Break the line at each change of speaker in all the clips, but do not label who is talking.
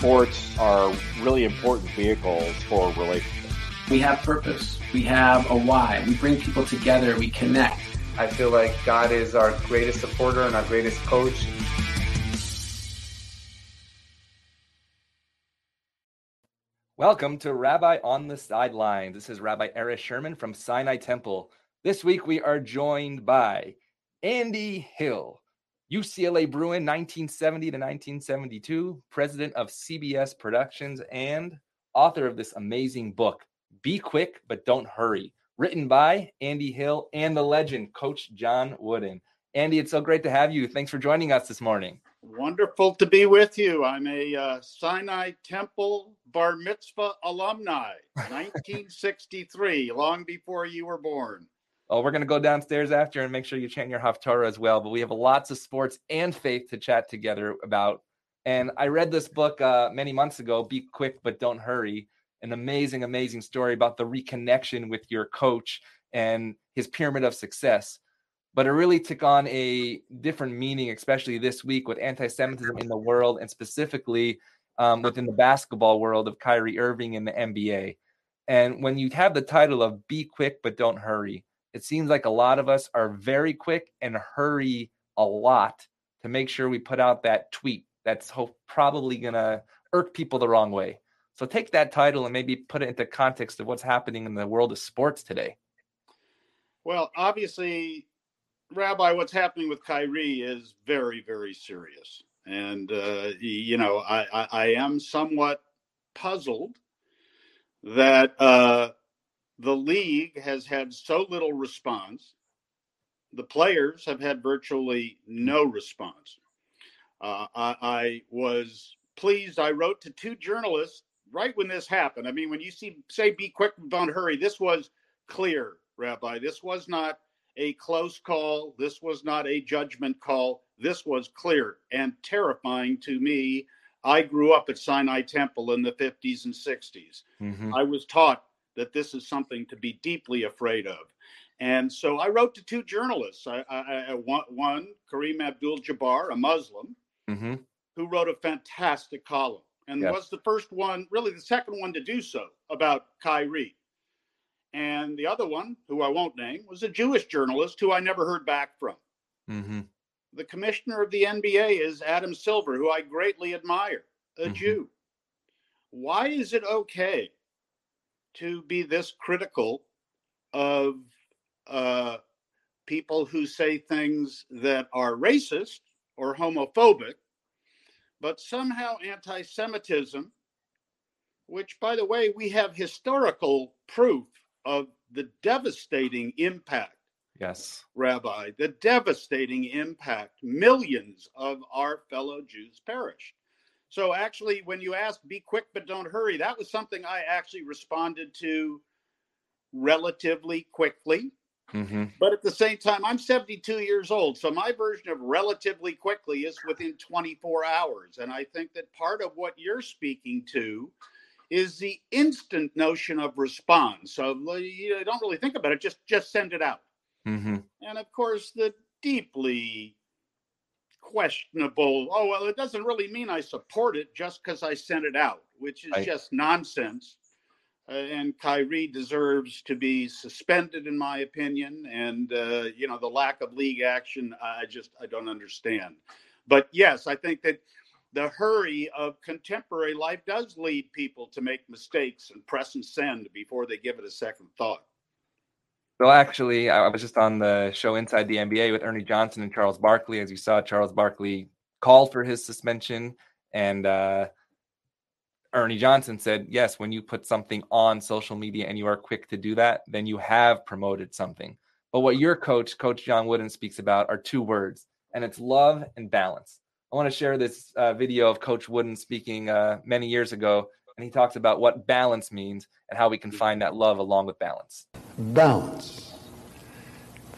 sports are really important vehicles for relationships.
We have purpose. We have a why. We bring people together. We connect.
I feel like God is our greatest supporter and our greatest coach.
Welcome to Rabbi on the Sideline. This is Rabbi Erez Sherman from Sinai Temple. This week we are joined by Andy Hill, UCLA Bruin 1970 to 1972, president of CBS Productions, and author of this amazing book, Be Quick But Don't Hurry, written by Andy Hill and the legend, Coach John Wooden. Andy, it's so great to have you. Thanks for joining us this morning.
Wonderful to be with you. I'm a uh, Sinai Temple Bar Mitzvah alumni, 1963, long before you were born.
Oh, we're going to go downstairs after and make sure you chant your Haftarah as well. But we have lots of sports and faith to chat together about. And I read this book uh, many months ago, Be Quick But Don't Hurry. An amazing, amazing story about the reconnection with your coach and his pyramid of success. But it really took on a different meaning, especially this week with anti Semitism in the world and specifically um, within the basketball world of Kyrie Irving and the NBA. And when you have the title of Be Quick But Don't Hurry, it seems like a lot of us are very quick and hurry a lot to make sure we put out that tweet that's probably going to irk people the wrong way. So take that title and maybe put it into context of what's happening in the world of sports today.
Well, obviously, Rabbi, what's happening with Kyrie is very, very serious. And, uh, you know, I, I, I, am somewhat puzzled that uh, the league has had so little response. The players have had virtually no response. Uh, I, I, was pleased. I wrote to two journalists right when this happened. I mean, when you see say "Be quick, don't hurry," this was clear, Rabbi. This was not a close call. This was not a judgment call. This was clear and terrifying to me. I grew up at Sinai Temple in the 50s and 60s. Mm-hmm. I was taught that this is something to be deeply afraid of. And so I wrote to two journalists. I, I, I one, Kareem Abdul-Jabbar, a Muslim, mm-hmm. who wrote a fantastic column and yes. was the first one, really the second one to do so about Kyrie. And the other one, who I won't name, was a Jewish journalist who I never heard back from. Mm-hmm. The commissioner of the NBA is Adam Silver, who I greatly admire, a mm-hmm. Jew. Why is it okay to be this critical of uh, people who say things that are racist or homophobic, but somehow anti Semitism, which, by the way, we have historical proof of the devastating impact.
Yes.
Rabbi, the devastating impact. Millions of our fellow Jews perished. So actually, when you ask, be quick but don't hurry, that was something I actually responded to relatively quickly. Mm-hmm. But at the same time, I'm 72 years old. So my version of relatively quickly is within 24 hours. And I think that part of what you're speaking to is the instant notion of response. So you don't really think about it, just just send it out. Mm-hmm. And of course, the deeply questionable. Oh well, it doesn't really mean I support it just because I sent it out, which is just nonsense. Uh, and Kyrie deserves to be suspended, in my opinion. And uh, you know the lack of league action, I just I don't understand. But yes, I think that the hurry of contemporary life does lead people to make mistakes and press and send before they give it a second thought.
Well, actually, I was just on the show Inside the NBA with Ernie Johnson and Charles Barkley. As you saw, Charles Barkley called for his suspension, and uh, Ernie Johnson said, Yes, when you put something on social media and you are quick to do that, then you have promoted something. But what your coach, Coach John Wooden, speaks about are two words, and it's love and balance. I want to share this uh, video of Coach Wooden speaking uh, many years ago, and he talks about what balance means and how we can mm-hmm. find that love along with balance
balance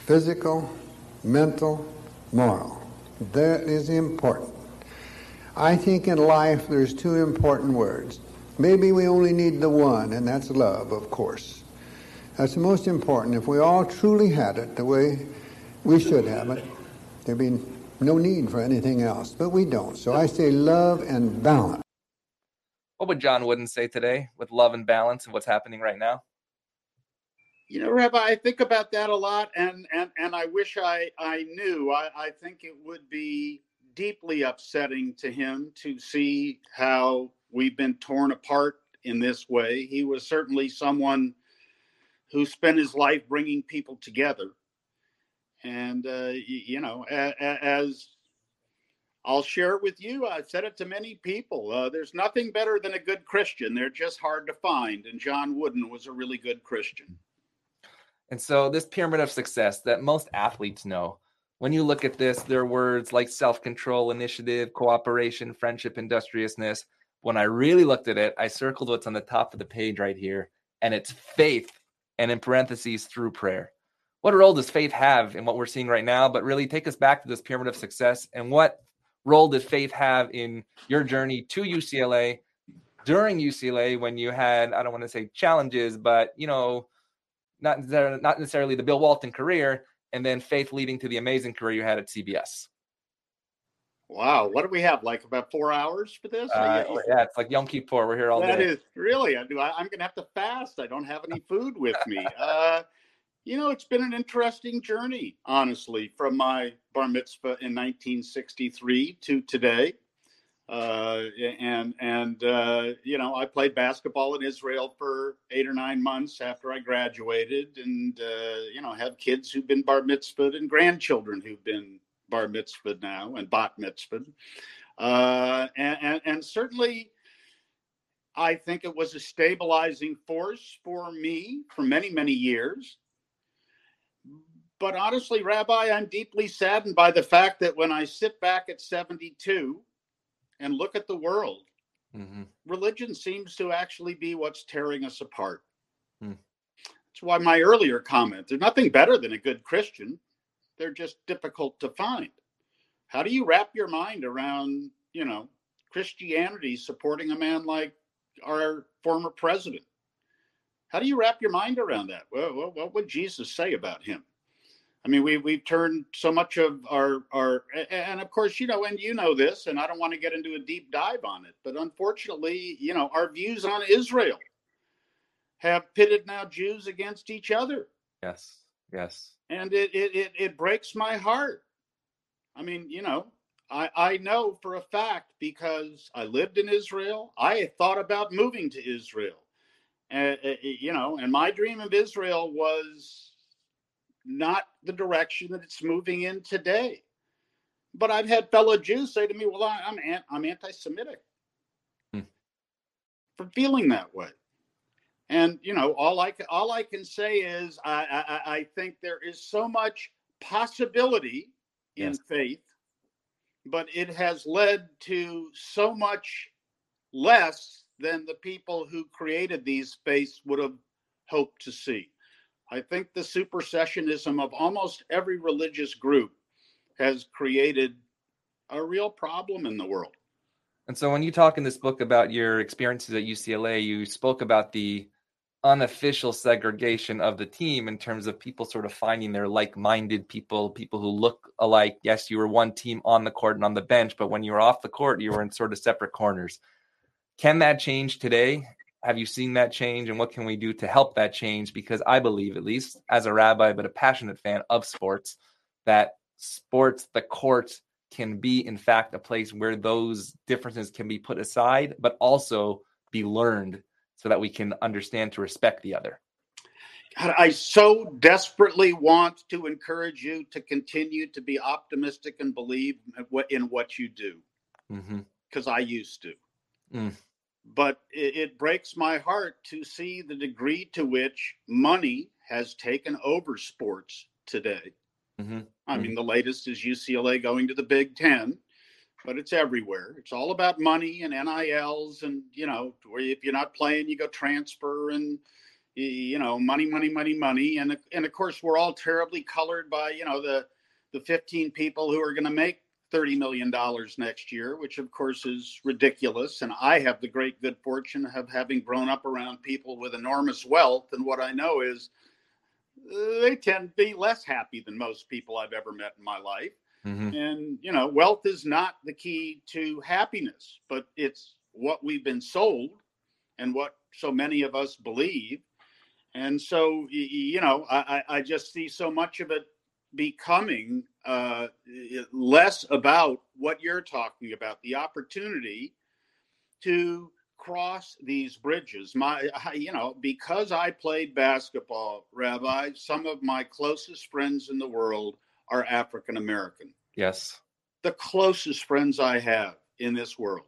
physical, mental, moral. That is important. I think in life there's two important words. Maybe we only need the one, and that's love, of course. That's the most important. If we all truly had it the way we should have it, there'd be no need for anything else. But we don't. So I say love and balance.
What would John Wooden say today with love and balance and what's happening right now?
You know, Rabbi, I think about that a lot, and and and I wish I I knew. I, I think it would be deeply upsetting to him to see how we've been torn apart in this way. He was certainly someone who spent his life bringing people together, and uh, you know, as I'll share it with you. I've said it to many people. Uh, there's nothing better than a good Christian. They're just hard to find. And John Wooden was a really good Christian.
And so, this pyramid of success that most athletes know, when you look at this, there are words like self control, initiative, cooperation, friendship, industriousness. When I really looked at it, I circled what's on the top of the page right here, and it's faith, and in parentheses, through prayer. What role does faith have in what we're seeing right now? But really, take us back to this pyramid of success and what role did faith have in your journey to UCLA during UCLA when you had I don't want to say challenges, but you know, not not necessarily the Bill Walton career, and then faith leading to the amazing career you had at CBS.
Wow, what do we have? Like about four hours for this?
Uh, yeah, it's like Yom Kippur. We're here all
that
day.
That is really. I do. I, am going to have to fast. I don't have any food with me. Uh, you know, it's been an interesting journey, honestly, from my bar mitzvah in 1963 to today. Uh, and and uh, you know, I played basketball in Israel for eight or nine months after I graduated, and uh, you know, have kids who've been bar mitzvahed and grandchildren who've been bar mitzvahed now and bat mitzvahed. Uh, and, and, and certainly, I think it was a stabilizing force for me for many many years. But honestly, Rabbi, I'm deeply saddened by the fact that when I sit back at 72 and look at the world, mm-hmm. religion seems to actually be what's tearing us apart. Mm. That's why my earlier comment there's nothing better than a good Christian, they're just difficult to find. How do you wrap your mind around, you know, Christianity supporting a man like our former president? How do you wrap your mind around that? Well, what would Jesus say about him? I mean, we we've turned so much of our our and of course, you know, and you know this, and I don't want to get into a deep dive on it, but unfortunately, you know, our views on Israel have pitted now Jews against each other.
Yes, yes,
and it it it, it breaks my heart. I mean, you know, I I know for a fact because I lived in Israel. I thought about moving to Israel, uh, you know, and my dream of Israel was not the direction that it's moving in today. But I've had fellow Jews say to me, "Well, I'm I'm anti-Semitic hmm. for feeling that way." And you know, all I all I can say is I I, I think there is so much possibility in yes. faith, but it has led to so much less than the people who created these faiths would have hoped to see. I think the supersessionism of almost every religious group has created a real problem in the world.
And so, when you talk in this book about your experiences at UCLA, you spoke about the unofficial segregation of the team in terms of people sort of finding their like minded people, people who look alike. Yes, you were one team on the court and on the bench, but when you were off the court, you were in sort of separate corners. Can that change today? Have you seen that change and what can we do to help that change because i believe at least as a rabbi but a passionate fan of sports that sports the court can be in fact a place where those differences can be put aside but also be learned so that we can understand to respect the other
God, I so desperately want to encourage you to continue to be optimistic and believe in what you do, because mm-hmm. I used to. Mm but it, it, breaks my heart to see the degree to which money has taken over sports today. Mm-hmm. I mean, mm-hmm. the latest is UCLA going to the Big Ten, but it's everywhere. It's all about money and NILs, and you know, where if you're not playing, you go transfer and you know, money, money, money, money, and and of course, we're all terribly colored by you know the the 15 people who are going to make $30 million next year, which of course is ridiculous. And I have the great good fortune of having grown up around people with enormous wealth. And what I know is uh, they tend to be less happy than most people I've ever met in my life. Mm-hmm. And, you know, wealth is not the key to happiness, but it's what we've been sold and what so many of us believe. And so, you know, I, I just see so much of it becoming uh, less about what you're talking about the opportunity to cross these bridges. My, you know, because I played basketball, Rabbi, some of my closest friends in the world are African American.
Yes.
The closest friends I have in this world.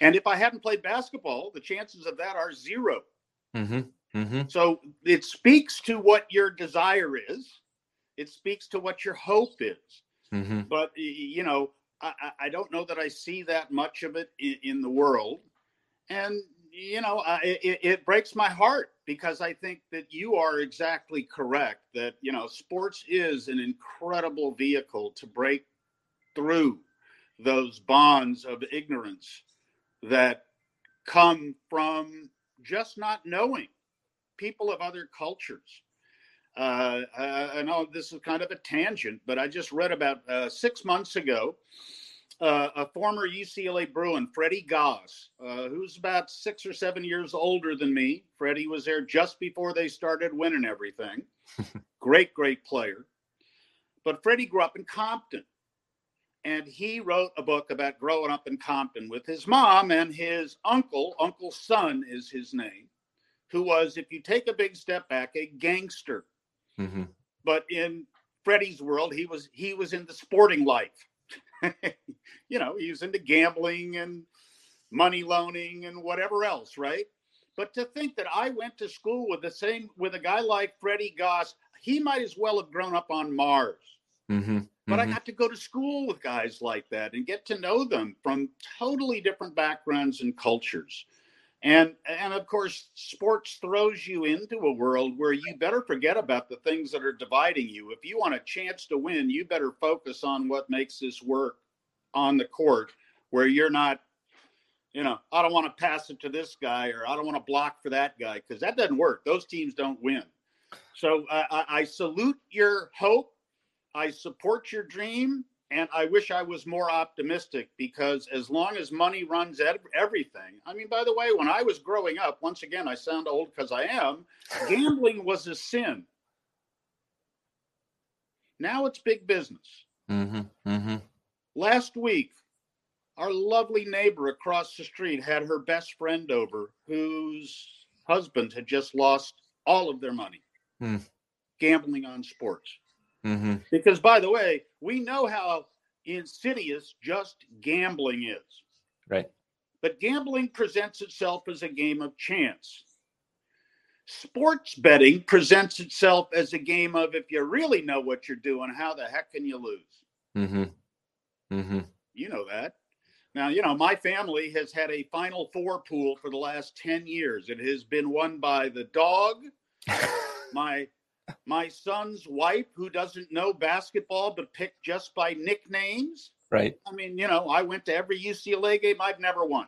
And if I hadn't played basketball, the chances of that are 0
mm-hmm. Mm-hmm.
So it speaks to what your desire is. It speaks to what your hope is.
Mm-hmm.
But you know, I, I, don't know that I see that much of it in, in the world, and you know, I, it, it breaks my heart because I think that you are exactly correct. That you know, sports is an incredible vehicle to break through those bonds of ignorance that come from just not knowing people of other cultures. Uh, I know this is kind of a tangent, but I just read about uh, six months ago uh, a former UCLA Bruin, Freddie Goss, uh, who's about six or seven years older than me. Freddie was there just before they started winning everything. great, great player. But Freddie grew up in Compton and he wrote a book about growing up in Compton with his mom and his uncle. Uncle Son is his name, who was, if you take a big step back, a gangster.
Mm-hmm.
But in Freddie's world, he was he was in the sporting life. you know, he was into gambling and money loaning and whatever else, right? But to think that I went to school with the same with a guy like Freddie Goss, he might as well have grown up on Mars.
Mm-hmm.
But
mm-hmm.
I got to go to school with guys like that and get to know them from totally different backgrounds and cultures. And and of course, sports throws you into a world where you better forget about the things that are dividing you. If you want a chance to win, you better focus on what makes this work on the court, where you're not, you know, I don't want to pass it to this guy or I don't want to block for that guy because that doesn't work. Those teams don't win. So uh, I, I salute your hope I support your dream and I wish I was more optimistic because as long as money runs everything, I mean, by the way, when I was growing up, once again, I sound old because I am, gambling was a sin. Now it's big business.
Mm-hmm, mm-hmm.
Last week, our lovely neighbor across the street had her best friend over whose husband had just lost all of their money
mm.
gambling on sports.
Mm-hmm.
Because, by the way, we know how insidious just gambling is.
Right.
But gambling presents itself as a game of chance. Sports betting presents itself as a game of if you really know what you're doing, how the heck can you lose?
Mm-hmm. Mm-hmm.
You know that. Now, you know, my family has had a Final Four pool for the last 10 years. It has been won by the dog, my my son's wife who doesn't know basketball but picked just by nicknames.
Right.
I mean, you know, I went to every UCLA game. I've never won.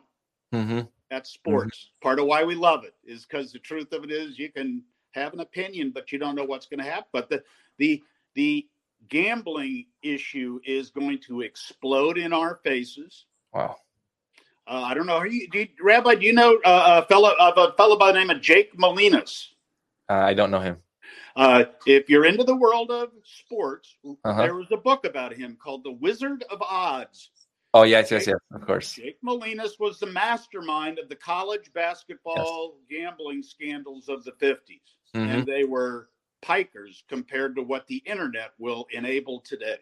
Mm-hmm.
That's sports. Mm-hmm. Part of why we love it is because the truth of it is you can have an opinion, but you don't know what's going to happen. But the the the gambling issue is going to explode in our faces.
Wow.
Uh, I don't know. Are you, do you, Rabbi? Do you know uh, a fellow of a fellow by the name of Jack Molinas?
Uh, I don't know him.
Uh, if you're into the world of sports,
uh-huh.
there was a book about him called The Wizard of Odds.
Oh yes, yes, yes, of course.
Jack Molinas was the mastermind of the college basketball yes. gambling scandals of the 50s. Mm-hmm. And they were pikers compared to what the internet will enable today.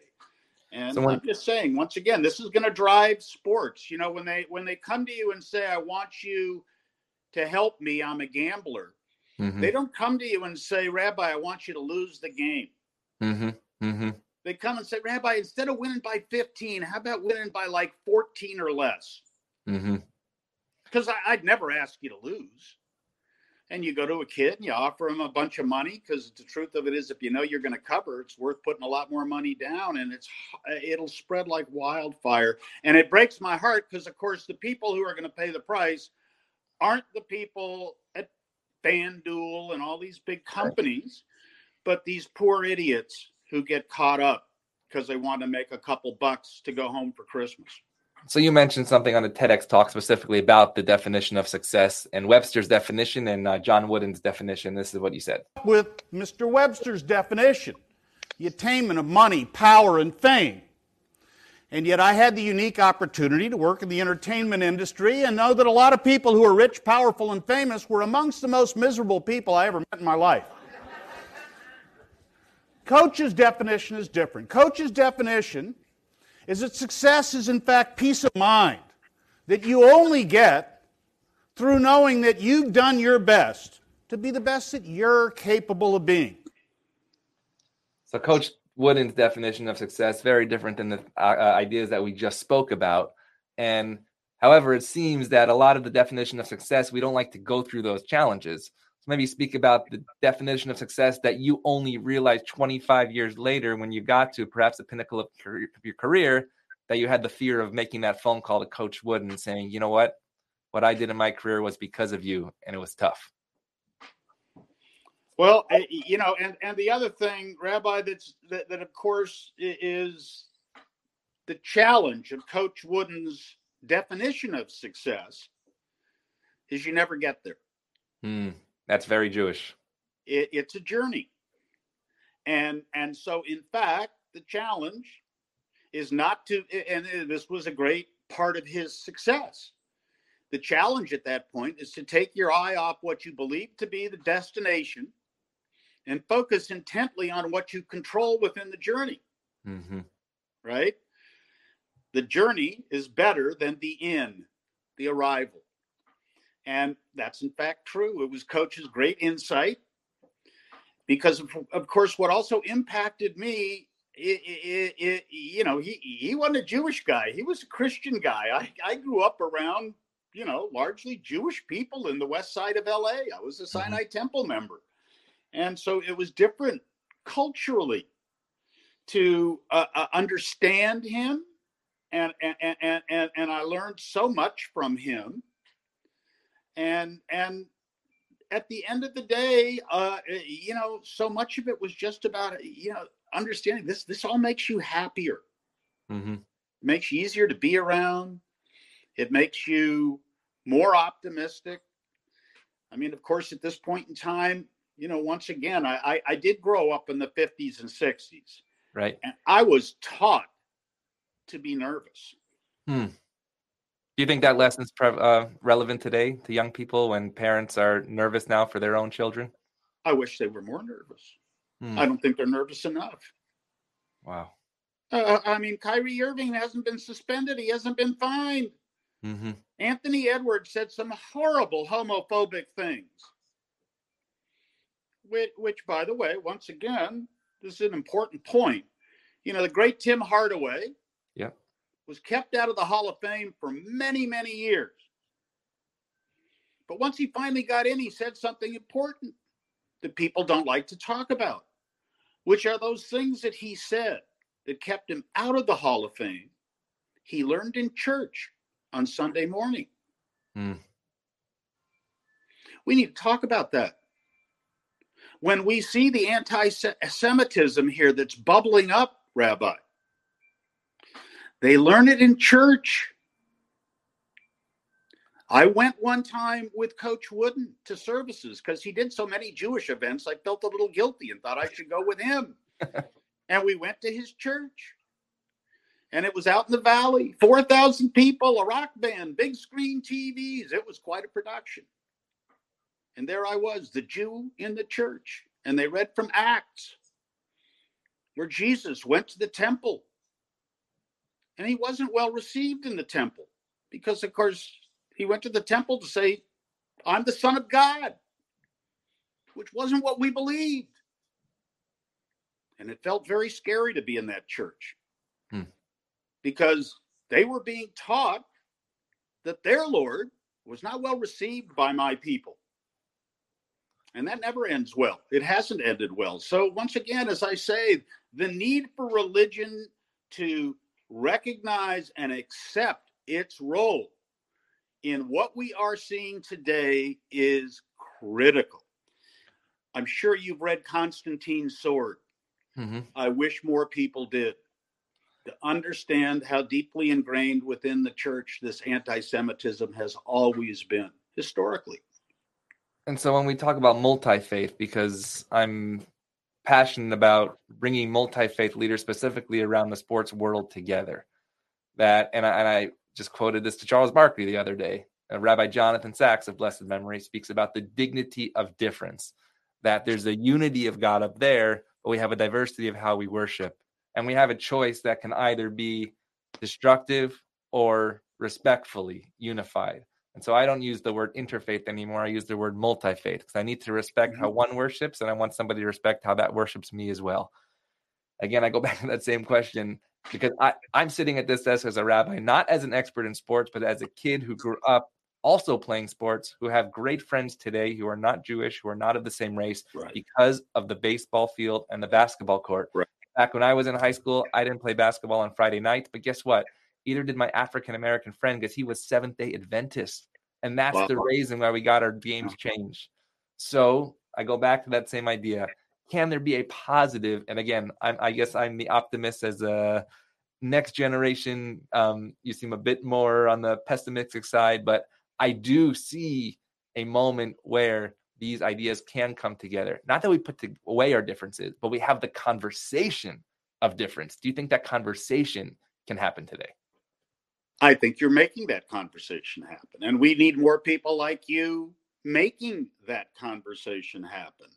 And so when, I'm just saying, once again, this is going to drive sports. You know, when they when they come to you and say, "I want you to help me," I'm a gambler.
Mm-hmm.
They don't come to you and say, Rabbi, I want you to lose the game.
Mm-hmm. Mm-hmm.
They come and say, Rabbi, instead of winning by 15, how about winning by like 14 or less?
Mm-hmm.
Because I'd never ask you to lose. And you go to a kid and you offer him a bunch of money because the truth of it is, if you know you're going to cover, it's worth putting a lot more money down, and it's it'll spread like wildfire. And it breaks my heart because, of course, the people who are going to pay the price aren't the people at FanDuel and all these big companies, but these poor idiots who get caught up because they want to make a couple bucks to go home for Christmas.
So you mentioned something on the TEDx talk specifically about the definition of success and Webster's definition and uh, John Wooden's definition. This is what you said.
With Mr. Webster's definition, the attainment of money, power, and fame. And yet I had the unique opportunity to work in the entertainment industry and know that a lot of people who are rich, powerful, and famous were amongst the most miserable people I ever met in my life. Coach's definition is different. Coach's definition is that success is, in fact, peace of mind that you only get through knowing that you've done your best to be the best that you're capable of being.
So, Coach Wooden's definition of success very different than the uh, uh, ideas that we just spoke about. And however, it seems that a lot of the definition of success, we don't like to go through those challenges. So maybe speak about the definition of success that you only realized 25 years later when you got to perhaps the pinnacle of your career that you had the fear of making that phone call to Coach Wooden saying, you know what, what I did in my career was because of you, and it was tough.
Well, you know, and and the other thing, Rabbi, that's that, that of course is the challenge of Coach Wooden's definition of success is you never get there.
Hmm. That's very Jewish.
It, it's a journey. And and so in fact, the challenge is not to and this was a great part of his success. The challenge at that point is to take your eye off what you believe to be the destination and focus intently on what you control within the journey. Mm-hmm. Right? The journey is better than the end, the arrival. And that's in fact true. It was Coach's great insight because, of, of course, what also impacted me, it, it, it, you know, he, he wasn't a Jewish guy. He was a Christian guy. I, I grew up around, you know, largely Jewish people in the west side of LA. I was a mm-hmm. Sinai mm-hmm. Temple member. And so it was different culturally to uh, uh, understand him. And, and, and, and, and I learned so much from him and and at the end of the day uh you know so much of it was just about you know understanding this this all makes you happier mm-hmm. makes you easier to be around it makes you more optimistic i mean of course at this point in time you know once again i i, I did grow up in the 50s and 60s
right
and i was taught to be nervous
hmm. Do you think that lesson's pre- uh, relevant today to young people when parents are nervous now for their own children?
I wish they were more nervous. Hmm. I don't think they're nervous enough.
Wow.
Uh, uh, I mean, Kyrie Irving hasn't been suspended. He hasn't been fined. Mm-hmm. Anthony Edwards said some horrible homophobic things. Which, which, by the way, once again, this is an important point. You know, the great Tim Hardaway.
Yeah
was kept out of the Hall of Fame for many, many years. But once he finally got in, he said something important that people don't like to talk about, which are those things that he said that kept him out of the Hall of Fame. He learned in church on Sunday morning. Mm. We need to talk about that. When we see the anti Semitism here that's bubbling up, Rabbi, they learn it in church. I went one time with Coach Wooden to services because he did so many Jewish events. I felt a little guilty and thought I should go with him. and we went to his church. And it was out in the valley 4,000 people, a rock band, big screen TVs. It was quite a production. And there I was, the Jew in the church. And they read from Acts, where Jesus went to the temple and he wasn't well received in the temple because, of course, he went to the temple to say, I'm the Son of God, which wasn't what we believed. And it felt very scary to be in that church hmm. because they were being taught that their Lord was not well received by my people. And that never ends well. It hasn't ended well. So, once again, as I say, the need for religion to recognize and accept its role in what we are seeing today is critical. I'm sure you've read Constantine's Sword. Mm-hmm. I wish more people did. to understand how deeply ingrained within the church this anti Semitism has always been historically.
And so when we talk about multi faith, because I'm passionate about bringing multi faith leaders specifically around the sports world together, that, and I, and I just quoted this to Charles Barkley the other day. Rabbi Jonathan Sacks of blessed memory speaks about the dignity of difference, that there's a unity of God up there, but we have a diversity of how we worship. And we have a choice that can either be destructive or respectfully unified. And so I don't use the word interfaith anymore. I use the word multi faith because I need to respect mm-hmm. how one worships and I want somebody to respect how that worships me as well. Again, I go back to that same question because I, I'm sitting at this desk as a rabbi, not as an expert in sports, but as a kid who grew up also playing sports, who have great friends today who are not Jewish, who are not of the same race right. because of the baseball field and the basketball court. Right. Back when I was in high school, I didn't play basketball on Friday nights, but guess what? Either did my African American friend because he was Seventh day Adventist. And that's wow. the reason why we got our games changed. So I go back to that same idea. Can there be a positive? And again, I'm, I guess I'm the optimist as a next generation. Um, you seem a bit more on the pessimistic side, but I do see a moment where these ideas can come together. Not that we put away our differences, but we have the conversation of difference. Do you think that conversation can happen today?
I think you're making that conversation happen. And we need more people like you making that conversation happen.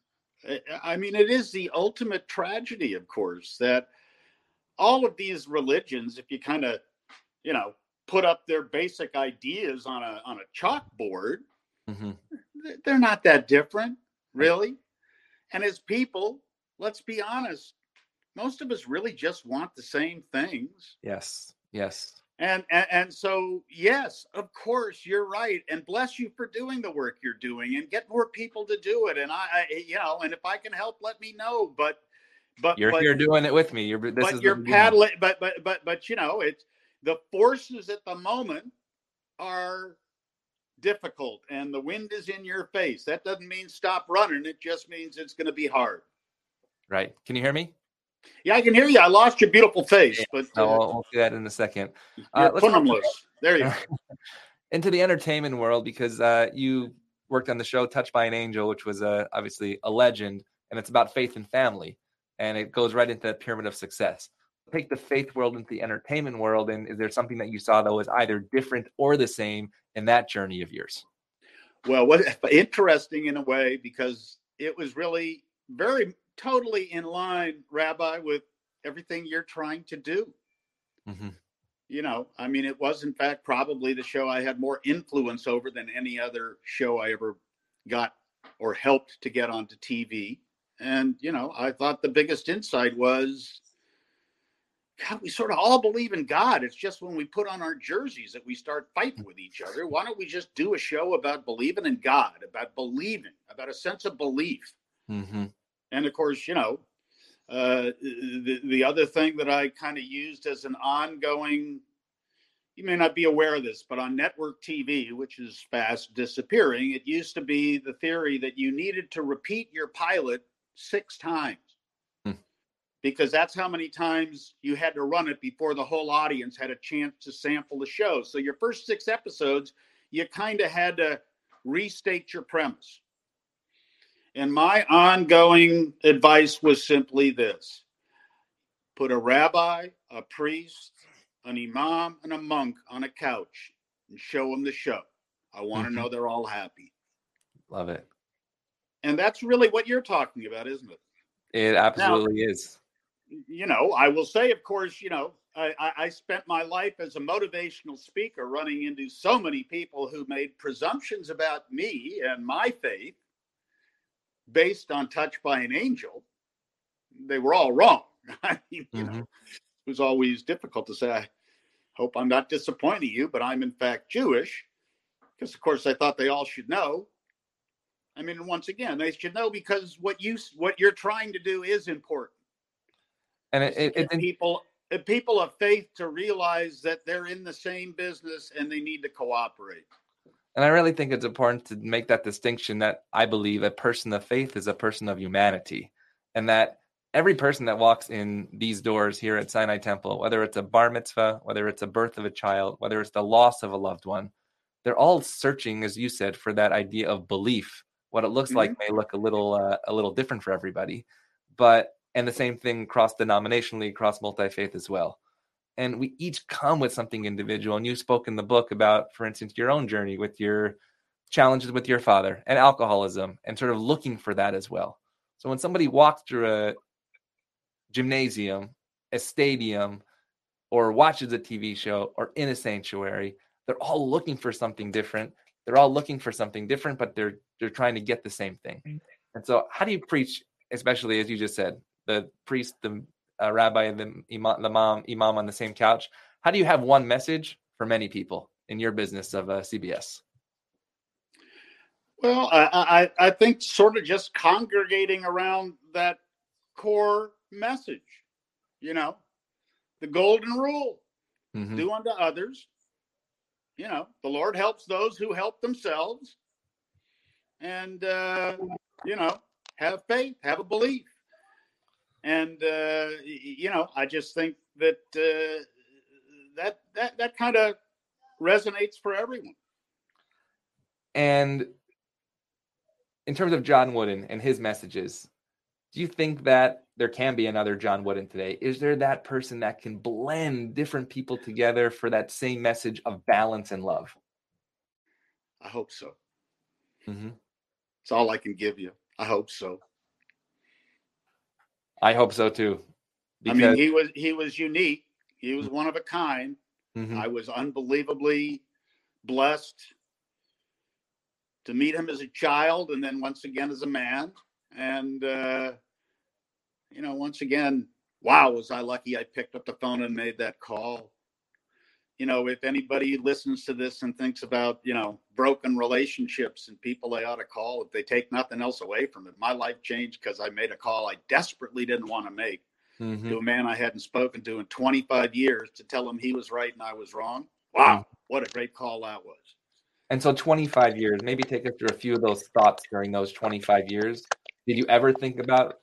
I mean, it is the ultimate tragedy, of course, that all of these religions, if you kind of, you know, put up their basic ideas on a on a chalkboard, mm-hmm they're not that different, really. And as people, let's be honest, most of us really just want the same things.
Yes. Yes.
And, and and so yes, of course you're right, and bless you for doing the work you're doing, and get more people to do it. And I, I you know, and if I can help, let me know. But but
you're
but,
you're doing it with me. You're this
but you're paddling. But but but but you know, it's the forces at the moment are difficult and the wind is in your face. That doesn't mean stop running. It just means it's going to be hard.
Right. Can you hear me?
Yeah, I can hear you. I lost your beautiful face, but
uh, oh, we'll see that in a second.
Uh, let's there you go.
into the entertainment world because uh, you worked on the show Touched by an Angel, which was uh, obviously a legend, and it's about faith and family, and it goes right into the pyramid of success. Take the faith world into the entertainment world, and is there something that you saw that was either different or the same in that journey of yours?
Well, what interesting in a way because it was really very totally in line, Rabbi, with everything you're trying to do. Mm-hmm. You know, I mean, it was in fact probably the show I had more influence over than any other show I ever got or helped to get onto TV. And, you know, I thought the biggest insight was God, we sort of all believe in God. It's just when we put on our jerseys that we start fighting with each other. Why don't we just do a show about believing in God, about believing, about a sense of belief? Mm-hmm. And of course, you know, uh, the the other thing that I kind of used as an ongoing, you may not be aware of this, but on network TV, which is fast disappearing, it used to be the theory that you needed to repeat your pilot six times because that's how many times you had to run it before the whole audience had a chance to sample the show. So your first six episodes, you kind of had to restate your premise. And my ongoing advice was simply this put a rabbi, a priest, an imam, and a monk on a couch and show them the show. I want to mm-hmm. know they're all happy.
Love it.
And that's really what you're talking about, isn't it?
It absolutely now, is
you know, I will say, of course, you know, I, I, spent my life as a motivational speaker running into so many people who made presumptions about me and my faith based on Touched by an Angel. They were all wrong. I mean, you mm-hmm. know, it was always difficult to say, I hope I'm not disappointing you, but I'm in fact Jewish. Because, of course, I thought they all should know. I mean, once again, they should know because what you what you're trying to do is important
and it, it, it
people people of faith to realize that they're in the same business and they need to cooperate.
And I really think it's important to make that distinction that I believe a person of faith is a person of humanity, and that every person that walks in these doors here at Sinai Temple, whether it's a bar mitzvah, whether it's a birth of a child, whether it's the loss of a loved one, they're all searching, as you said, for that idea of belief. What it looks mm-hmm. like may look a little uh, a little different for everybody, but and the same thing cross denominationally, cross multi faith as well. And we each come with something individual. And you spoke in the book about, for instance, your own journey with your challenges with your father and alcoholism, and sort of looking for that as well. So when somebody walks through a gymnasium, a stadium, or watches a TV show or in a sanctuary, they're all looking for something different. They're all looking for something different, but they're they're trying to get the same thing. And so, how do you preach, especially as you just said, the priest, the uh, rabbi, and the imam, the mom, imam on the same couch? How do you have one message for many people in your business of uh, CBS?
Well, I, I I think sort of just congregating around that core message. You know, the golden rule: mm-hmm. do unto others you know, the Lord helps those who help themselves. And, uh, you know, have faith, have a belief. And, uh, you know, I just think that uh, that, that, that kind of resonates for everyone.
And in terms of John Wooden and his messages, do you think that there can be another John Wooden today? Is there that person that can blend different people together for that same message of balance and love?
I hope so. Mm-hmm. It's all I can give you. I hope so.
I hope so too.
Because... I mean, he was he was unique. He was one of a kind. Mm-hmm. I was unbelievably blessed to meet him as a child, and then once again as a man. And uh, you know, once again, wow, was I lucky I picked up the phone and made that call. You know, if anybody listens to this and thinks about, you know, broken relationships and people they ought to call, if they take nothing else away from it, my life changed because I made a call I desperately didn't want to make mm-hmm. to a man I hadn't spoken to in 25 years to tell him he was right and I was wrong. Wow, mm. what a great call that was.
And so 25 years, maybe take us through a few of those thoughts during those 25 years. Did you ever think about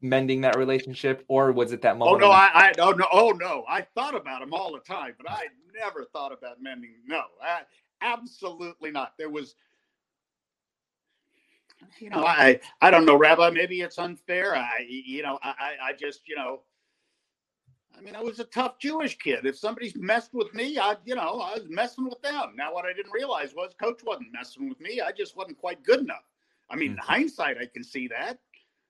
mending that relationship, or was it that oh, moment?
Oh no, I, I oh no, oh no, I thought about him all the time, but I never thought about mending. No, I, absolutely not. There was, you know, I I don't know, Rabbi. Maybe it's unfair. I you know, I I just you know. I mean, I was a tough Jewish kid. If somebody's messed with me, I, you know, I was messing with them. Now, what I didn't realize was Coach wasn't messing with me. I just wasn't quite good enough. I mean, mm-hmm. in hindsight, I can see that.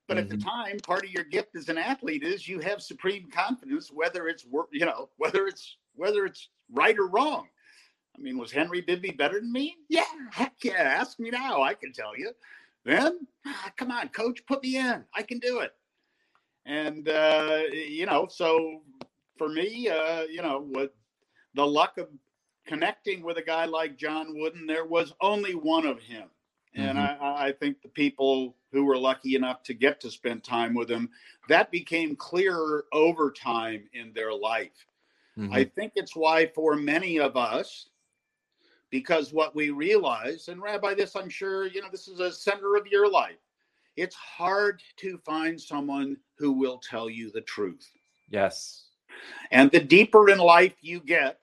But mm-hmm. at the mm-hmm. time, part of your gift as an athlete is you have supreme confidence, whether it's you know whether it's whether it's right or wrong. I mean, was Henry Bibby better than me? Yeah, heck yeah. Ask me now, I can tell you. Then, ah, come on, coach, put me in. I can do it. And uh, you know, so for me, uh, you know, with the luck of connecting with a guy like John Wooden, there was only one of him. And mm-hmm. I, I, think the people who were lucky enough to get to spend time with him, that became clearer over time in their life. Mm-hmm. I think it's why, for many of us, because what we realize, and Rabbi, this I'm sure, you know, this is a center of your life. It's hard to find someone who will tell you the truth.
Yes.
And the deeper in life you get,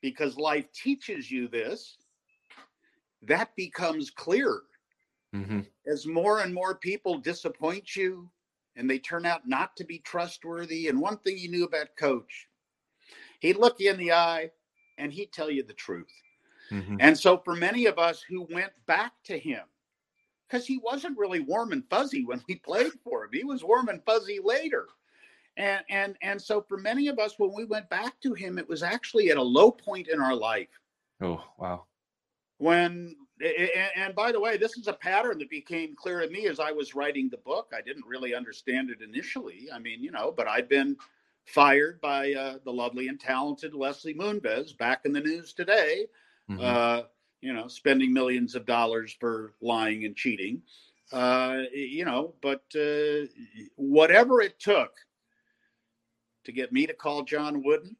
because life teaches you this, that becomes clearer. Mm-hmm. As more and more people disappoint you and they turn out not to be trustworthy. And one thing you knew about Coach, he'd look you in the eye and he'd tell you the truth. Mm-hmm. And so, for many of us who went back to him, because he wasn't really warm and fuzzy when we played for him, he was warm and fuzzy later. And and and so for many of us, when we went back to him, it was actually at a low point in our life.
Oh wow!
When and, by the way this is a pattern that became clear to me as i was writing the book. I didn't really understand it initially. I mean you know but i'd been fired by uh, the lovely and talented leslie moonves back in the news today mm-hmm. uh, you know spending millions of dollars for lying and cheating. Uh, you know but uh, whatever it took to get me to call john wooden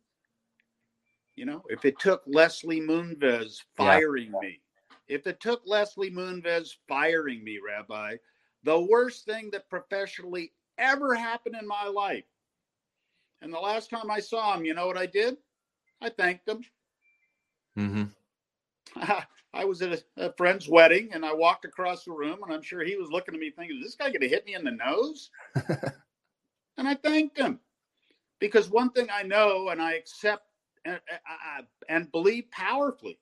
you know, if it took Leslie Moonves firing yeah. me, if it took Leslie Moonves firing me, Rabbi, the worst thing that professionally ever happened in my life. And the last time I saw him, you know what I did? I thanked him.
Mm-hmm.
I was at a, a, friend's wedding and I walked across the room and I'm sure he was looking at me thinking, is this guy going to hit me in the nose? and I thanked him because one thing I know and I accept and, and believe powerfully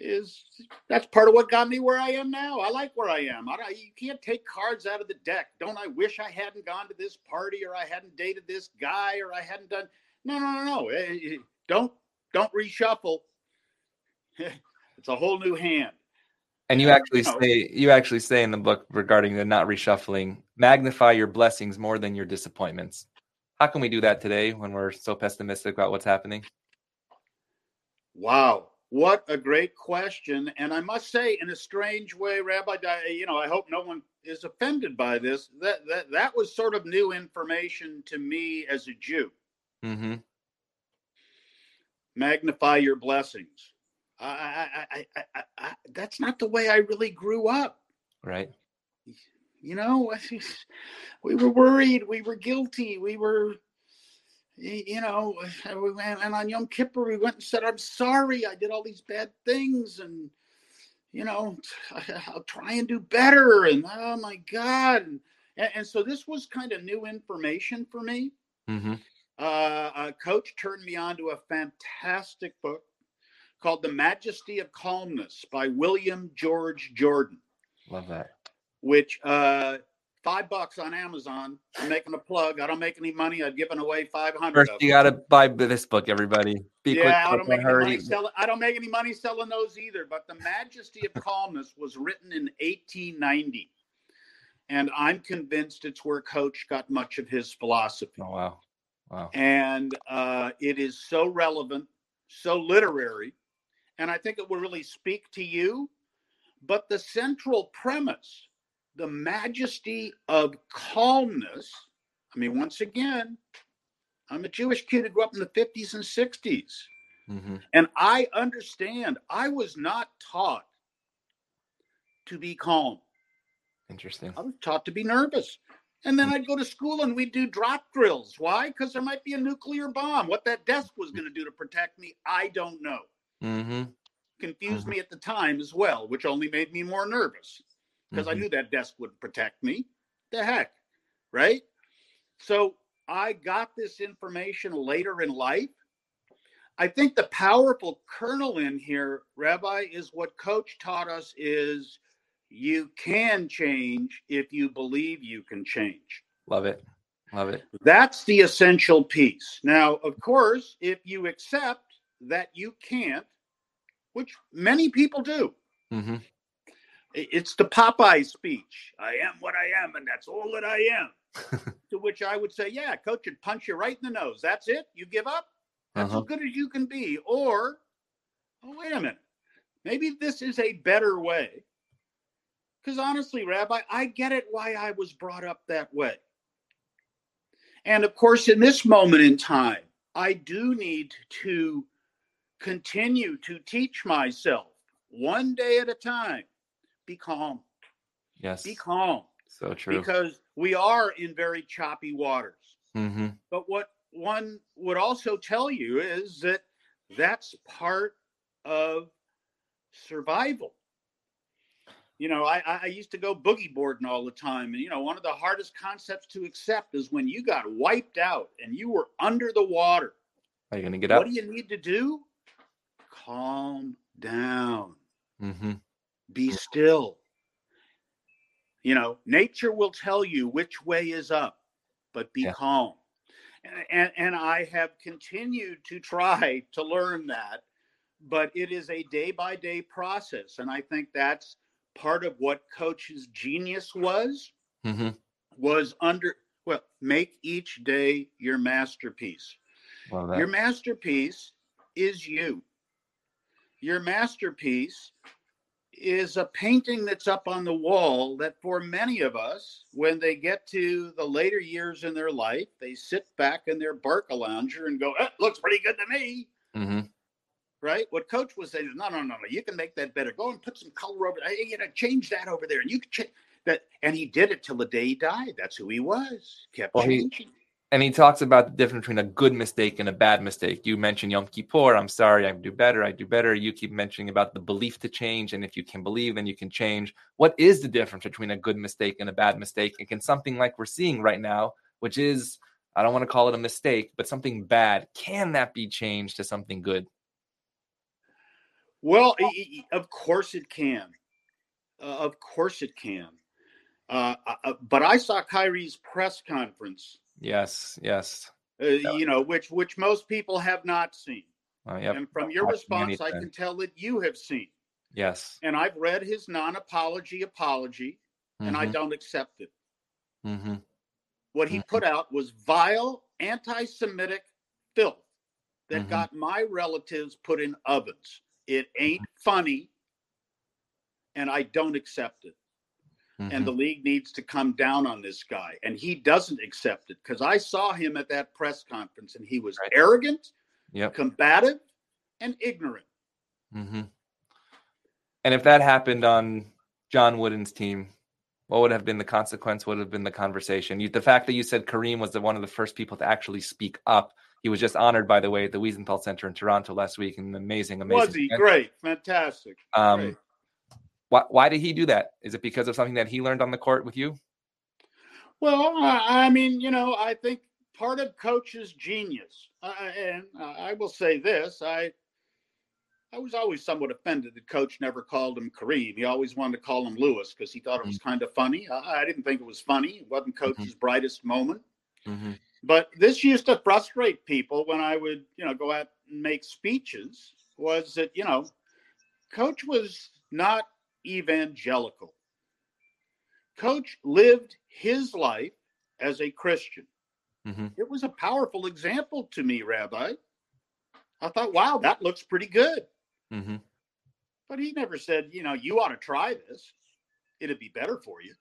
is that's part of what got me where I am now. I like where I am. I, you can't take cards out of the deck. Don't I wish I hadn't gone to this party or I hadn't dated this guy or I hadn't done. No, no, no, no. Eh, eh, don't don't reshuffle. it's a whole new hand.
And you actually say you actually say in the book regarding the not reshuffling, magnify your blessings more than your disappointments. How can we do that today when we're so pessimistic about what's happening?
Wow, what a great question. And I must say, in a strange way, Rabbi, you know, I hope no one is offended by this. That that that was sort of new information to me as a Jew.
Mm-hmm.
Magnify your blessings. I, I, I, I, that's not the way I really grew up.
Right.
You know, we were worried. We were guilty. We were, you know, we went, and on Yom Kippur, we went and said, I'm sorry. I did all these bad things. And, you know, I'll try and do better. And oh my God. And, and so this was kind of new information for me.
Mm-hmm.
Uh, a coach turned me on to a fantastic book called The Majesty of Calmness by William George Jordan.
Love that.
Which uh five bucks on Amazon. I'm making a plug. I don't make any money. I've given away five hundred.
First, you gotta buy this book, everybody.
Be yeah, quick, I don't make any money selling. I don't make any money selling those either. But the Majesty of Calmness was written in 1890, and I'm convinced it's where Coach got much of his philosophy.
Oh wow, wow!
And uh, it is so relevant, so literary, and I think it will really speak to you. But the central premise, the majesty of calmness, I mean, once again, I'm a Jewish kid who grew up in the 50s and 60s.
Mm-hmm.
And I understand I was not taught to be calm.
Interesting.
I was taught to be nervous. And then I'd go to school and we'd do drop drills. Why? Because there might be a nuclear bomb. What that desk was going to do to protect me, I don't know.
Mm-hmm.
Confused mm-hmm. me at the time as well, which only made me more nervous because mm-hmm. I knew that desk would protect me. The heck, right? So I got this information later in life. I think the powerful kernel in here, Rabbi, is what Coach taught us is you can change if you believe you can change.
Love it. Love it.
That's the essential piece. Now, of course, if you accept that you can't, which many people do.
Mm-hmm.
It's the Popeye speech. I am what I am, and that's all that I am. to which I would say, yeah, coach would punch you right in the nose. That's it. You give up. That's uh-huh. as good as you can be. Or, oh, wait a minute. Maybe this is a better way. Because honestly, Rabbi, I get it why I was brought up that way. And of course, in this moment in time, I do need to continue to teach myself one day at a time be calm.
Yes.
Be calm.
So true.
Because we are in very choppy waters.
Mm-hmm.
But what one would also tell you is that that's part of survival. You know, I, I used to go boogie boarding all the time. And, you know, one of the hardest concepts to accept is when you got wiped out and you were under the water.
Are you going to get up?
What do you need to do? calm down.
Mm-hmm.
Be still. You know, nature will tell you which way is up, but be yeah. calm. And, and, I have continued to try to learn that, but it is a day by day process. And I think that's part of what Coach's genius was,
mm-hmm.
was under, well, make each day your masterpiece. Your masterpiece is you your masterpiece is a painting that's up on the wall that for many of us when they get to the later years in their life they sit back in their Barcalounger and go eh, looks pretty good to
me mm-hmm.
right what coach was saying is no no no no you can make that better go and put some color over there you know change that over there and you can change that and he did it till the day he died. That's who he was. Kept well, changing. He,
and he talks about the difference between a good mistake and a bad mistake. You mentioned Yom Kippur. I'm sorry, I do better. I do better. You keep mentioning about the belief to change, and if you can believe, then you can change. What is the difference between a good mistake and a bad mistake? And can something like we're seeing right now, which is I don't want to call it a mistake, but something bad, can that be changed to something good?
Well, of course it can. Uh, of course it can. Uh, uh, uh, but I saw Kyrie's press conference.
Yes, yes.
Uh, you know, which which most people have not seen.
Uh, yep.
And from your response, I can tell that you have seen.
Yes.
And I've read his non-apology apology, mm-hmm. and I mm-hmm. don't accept it.
Mm-hmm.
What he mm-hmm. put out was vile, anti-Semitic filth that mm-hmm. got my relatives put in ovens. It ain't funny, and I don't accept it. Mm-hmm. And the league needs to come down on this guy, and he doesn't accept it because I saw him at that press conference, and he was right. arrogant,
yep.
combative, and ignorant.
Mm-hmm. And if that happened on John Wooden's team, what would have been the consequence? Would have been the conversation? You, the fact that you said Kareem was the, one of the first people to actually speak up he was just honored, by the way, at the Wiesenthal Center in Toronto last week. An amazing, amazing.
Was he event. great? Fantastic.
Um, great. Why, why did he do that? Is it because of something that he learned on the court with you?
Well, I mean, you know, I think part of coach's genius, uh, and I will say this: I, I was always somewhat offended that coach never called him Kareem. He always wanted to call him Lewis because he thought it was mm-hmm. kind of funny. I, I, didn't think it was funny. It wasn't mm-hmm. coach's mm-hmm. brightest moment.
Mm-hmm.
But this used to frustrate people when I would, you know, go out and make speeches. Was that you know, Coach was not evangelical. Coach lived his life as a Christian.
Mm-hmm.
It was a powerful example to me, Rabbi. I thought, wow, that looks pretty good.
Mm-hmm.
But he never said, you know, you ought to try this. It'd be better for you.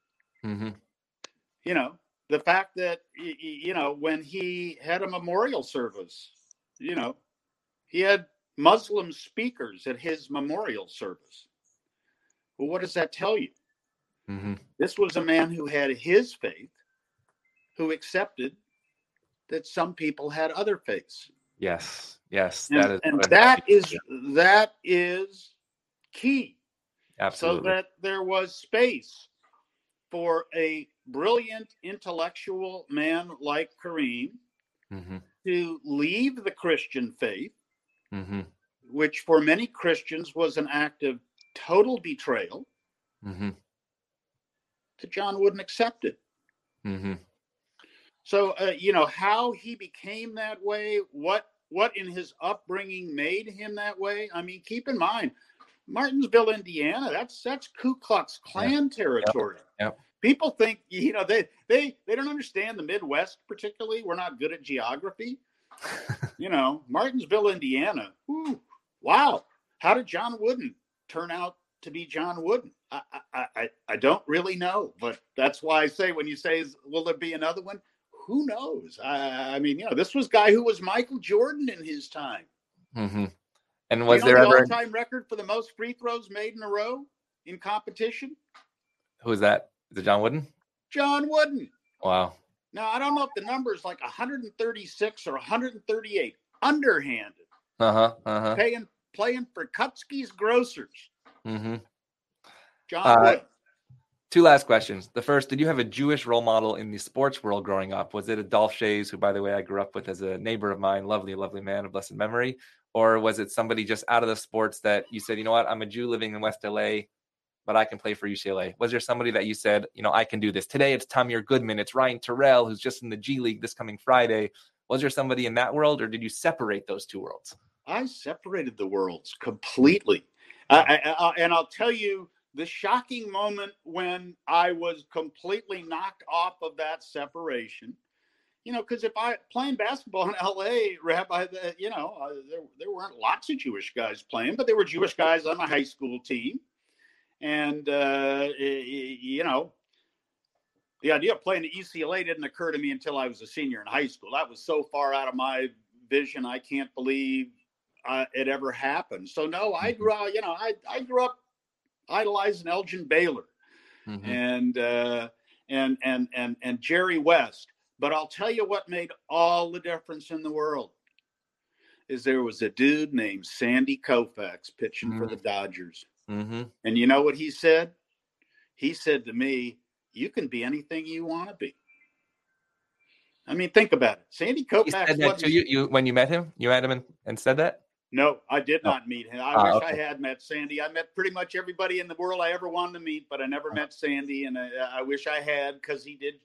Mm-hmm.
You know, the fact that you know when he had a memorial service you know he had muslim speakers at his memorial service well what does that tell you
mm-hmm.
this was a man who had his faith who accepted that some people had other faiths
yes yes
and,
that is
and that is that is key
absolutely
so that there was space for a brilliant intellectual man like Kareem
mm-hmm.
to leave the Christian faith,
mm-hmm.
which for many Christians was an act of total betrayal,
mm-hmm.
to John Wooden accept it.
Mm-hmm.
So uh, you know how he became that way, what what in his upbringing made him that way. I mean, keep in mind, Martinsville, Indiana, that's that's Ku Klux Klan
yeah.
territory.
Yep. Yep
people think you know they they they don't understand the midwest particularly we're not good at geography you know martinsville indiana whew, wow how did john wooden turn out to be john wooden I, I i i don't really know but that's why i say when you say will there be another one who knows i i mean you know this was guy who was michael jordan in his time
mm-hmm. and was
you there
the
ever all-time record for the most free throws made in a row in competition
who is that is it John Wooden?
John Wooden.
Wow.
Now I don't know if the number is like 136 or 138. Underhanded.
Uh huh. Uh huh.
Paying playing for Kautsky's Grocers.
Mm-hmm.
John uh.
Two last questions. The first, did you have a Jewish role model in the sports world growing up? Was it Adolph Schayes, who, by the way, I grew up with as a neighbor of mine, lovely, lovely man of blessed memory? Or was it somebody just out of the sports that you said, you know what, I'm a Jew living in West LA but I can play for UCLA? Was there somebody that you said, you know, I can do this? Today it's Tamir Goodman, it's Ryan Turell, who's just in the G League this coming Friday. Was there somebody in that world, or did you separate those two worlds?
I separated the worlds completely. I, I, and I'll tell you the shocking moment when I was completely knocked off of that separation. You know, because if I playing basketball in LA, Rabbi, you know, uh, there, there weren't lots of Jewish guys playing, but there were Jewish guys on my high school team. And, uh, you know, the idea of playing at UCLA didn't occur to me until I was a senior in high school. That was so far out of my vision. I can't believe uh, it ever happened. So no, I mm-hmm. grew up, you know, I, I grew up idolizing Elgin Baylor. mm-hmm. and uh, and and and and Jerry West. But I'll tell you what made all the difference in the world is there was a dude named Sandy Koufax pitching mm-hmm. for the Dodgers. Mm-hmm. And you know what he said? He said to me, You can be anything you want to be. I mean, think about it. Sandy Koufax.
You, you, when you met him, you met him and, and said that?
No, I did not meet him. I ah, wish okay. I had met Sandy. I met pretty much everybody in the world I ever wanted to meet, but I never met Sandy, and I, I wish I had because he did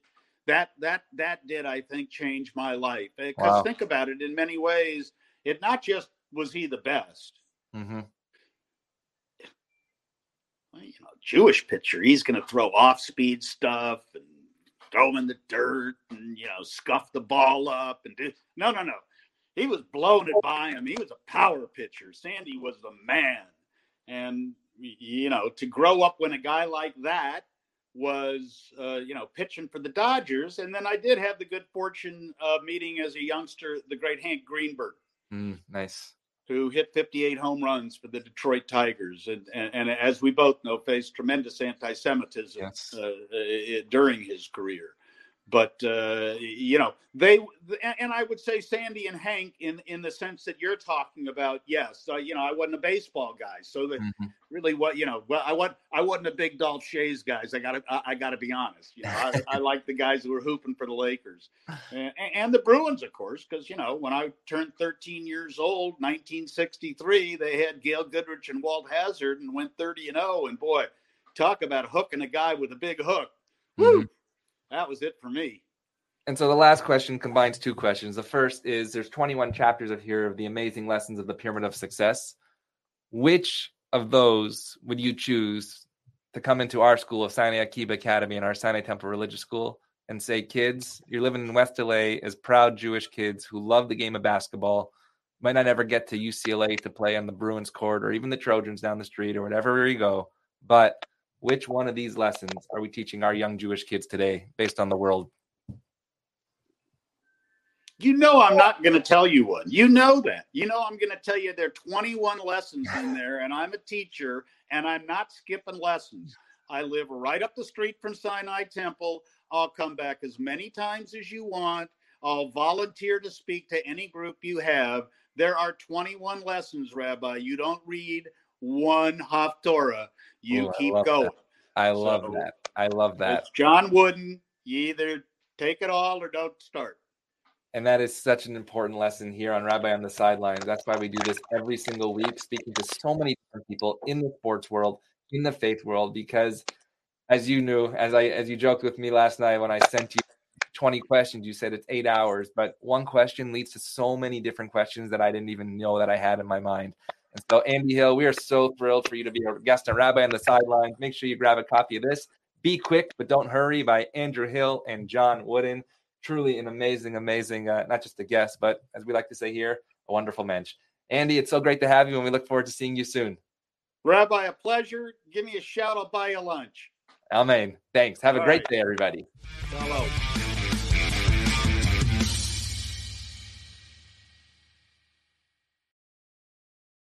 that. That that did, I think, change my life. Because wow. think about it, in many ways, it not just was he the best. Mm-hmm. you know, Jewish pitcher, he's going to throw off speed stuff and throw him in the dirt and you know scuff the ball up and do no, no, no. He was blowing it by him. He was a power pitcher. Sandy was the man, and you know to grow up when a guy like that was uh, you know pitching for the Dodgers, and then I did have the good fortune of meeting as a youngster the great Hank Greenberg.
Mm, nice.
Who hit 58 home runs for the Detroit Tigers, and, and, and as we both know, faced tremendous anti-Semitism yes. uh, uh, during his career but uh, you know they and i would say sandy and hank in in the sense that you're talking about yes uh, you know i wasn't a baseball guy so that mm-hmm. really what you know well i want i wasn't a big dolph schayes guys i gotta i, I gotta be honest you know i, I like the guys who were hooping for the lakers and, and the bruins of course because you know when i turned 13 years old 1963 they had gail goodrich and walt hazzard and went 30 and 0 and boy talk about hooking a guy with a big hook. Woo! That was it for me.
And so the last question combines two questions. The first is there's 21 chapters of here of the amazing lessons of the pyramid of success. Which of those would you choose to come into our school of Sinai Akiba Academy and our Sinai Temple Religious School and say, kids, you're living in West LA as proud Jewish kids who love the game of basketball, might not ever get to UCLA to play on the Bruins court or even the Trojans down the street or whatever you go, but which one of these lessons are we teaching our young Jewish kids today based on the world?
You know, I'm not going to tell you one. You know that. You know, I'm going to tell you there are 21 lessons in there, and I'm a teacher, and I'm not skipping lessons. I live right up the street from Sinai Temple. I'll come back as many times as you want. I'll volunteer to speak to any group you have. There are 21 lessons, Rabbi. You don't read one Haftorah. You keep going.
That. I love so, that. I love that.
John Wooden. You either take it all or don't start.
And that is such an important lesson here on Rabbi on the Sidelines. That's why we do this every single week, speaking to so many different people in the sports world, in the faith world, because as you knew, as I as you joked with me last night when I sent you 20 questions, you said it's eight hours, but one question leads to so many different questions that I didn't even know that I had in my mind. And so, Andy Hill, we are so thrilled for you to be our guest on Rabbi on the Sidelines. Make sure you grab a copy of this. Be quick, but don't hurry by Andrew Hill and John Wooden. Truly an amazing, amazing, uh, not just a guest, but as we like to say here, a wonderful mensch. Andy, it's so great to have you, and we look forward to seeing you soon.
Rabbi, a pleasure. Give me a shout. I'll buy you lunch.
Amen. Thanks. Have All a great right. day, everybody. Hello.